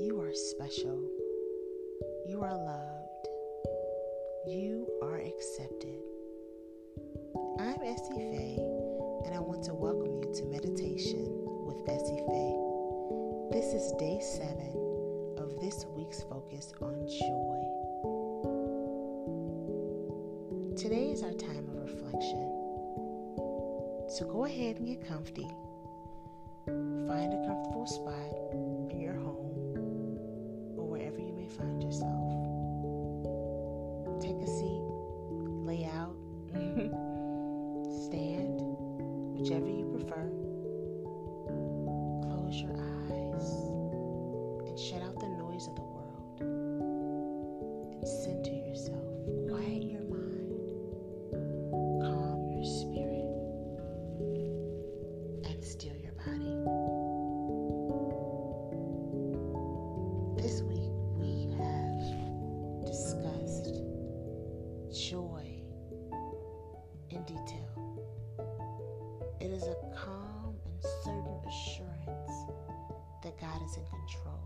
You are special. You are loved. You are accepted. I'm Essie Faye, and I want to welcome you to Meditation with Essie Faye. This is day seven of this week's focus on joy. Today is our time of reflection. So go ahead and get comfy. Find a comfortable spot whichever you prefer. Close your eyes and shut out the noise of the world and center yourself. Quiet your mind, calm your spirit, and still your body. This week we have discussed joy It is a calm and certain assurance that God is in control.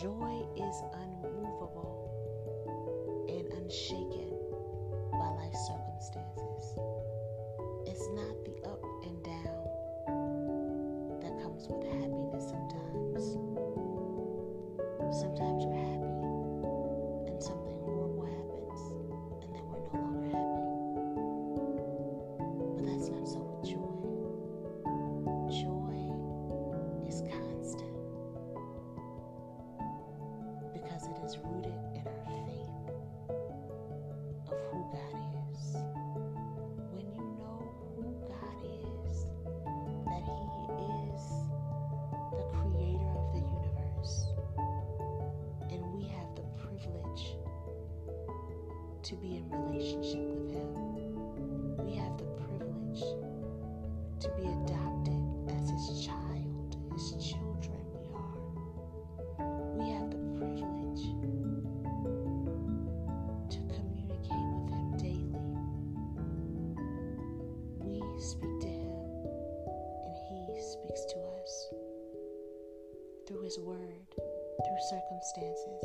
Joy is unmovable and unshaken by life circumstances. It's not the up and down that comes with happiness sometimes. Sometimes is rooted in our faith of who God is. When you know who God is, that He is the creator of the universe, and we have the privilege to be in relationship with Him. We have the privilege to be adopted speak to Him, and He speaks to us through His Word, through circumstances,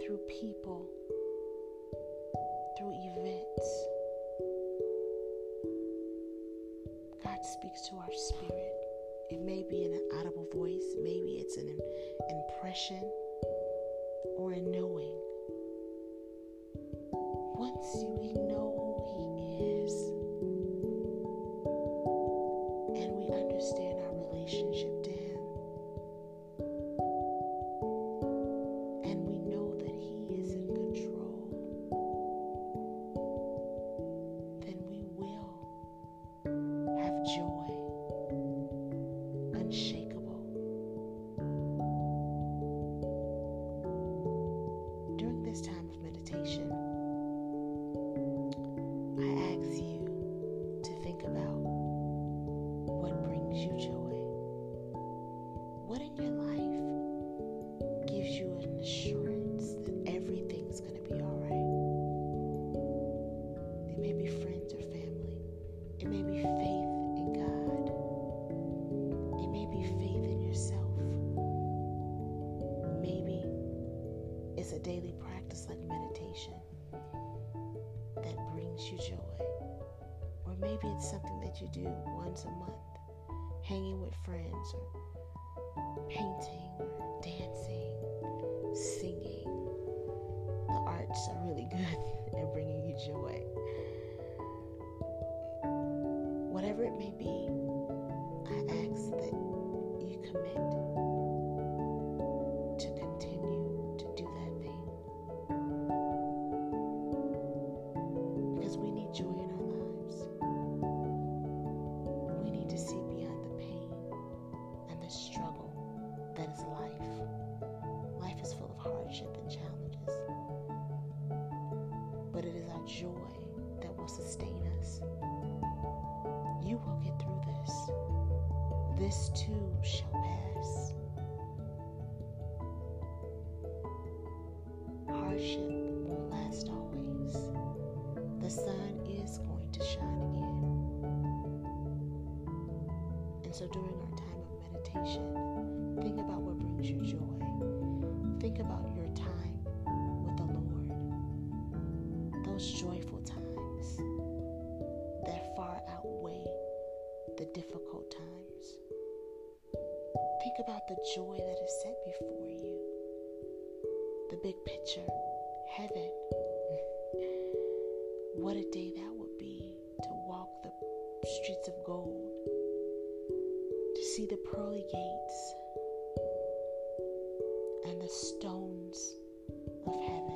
through people, through events. God speaks to our spirit. It may be in an audible voice, maybe it's an impression or a knowing. Once you know who He is What in your life gives you an assurance that everything's going to be all right? It may be friends or family, it may be faith in God, it may be faith in yourself. Maybe it's a daily practice like meditation that brings you joy. Or maybe it's something that you do once a month, hanging with friends, or painting, dancing, singing. The arts are really good at bringing you joy. Whatever it may be, I ask that you commit joy that will sustain us. You will get through this. This too shall pass. Hardship won't last always. The sun is going to shine again. And so during our time of meditation, think about what brings you joy. Think about your those joyful times that far outweigh the difficult times. Think about the joy that is set before you, the big picture, heaven. what a day that would be to walk the streets of gold, to see the pearly gates and the stones of heaven.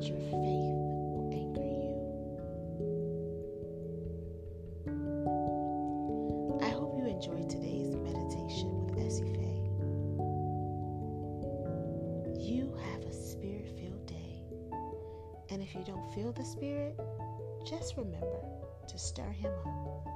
Your faith will anchor you. I hope you enjoyed today's meditation with Essie Faye. You have a spirit filled day. And if you don't feel the spirit, just remember to stir him up.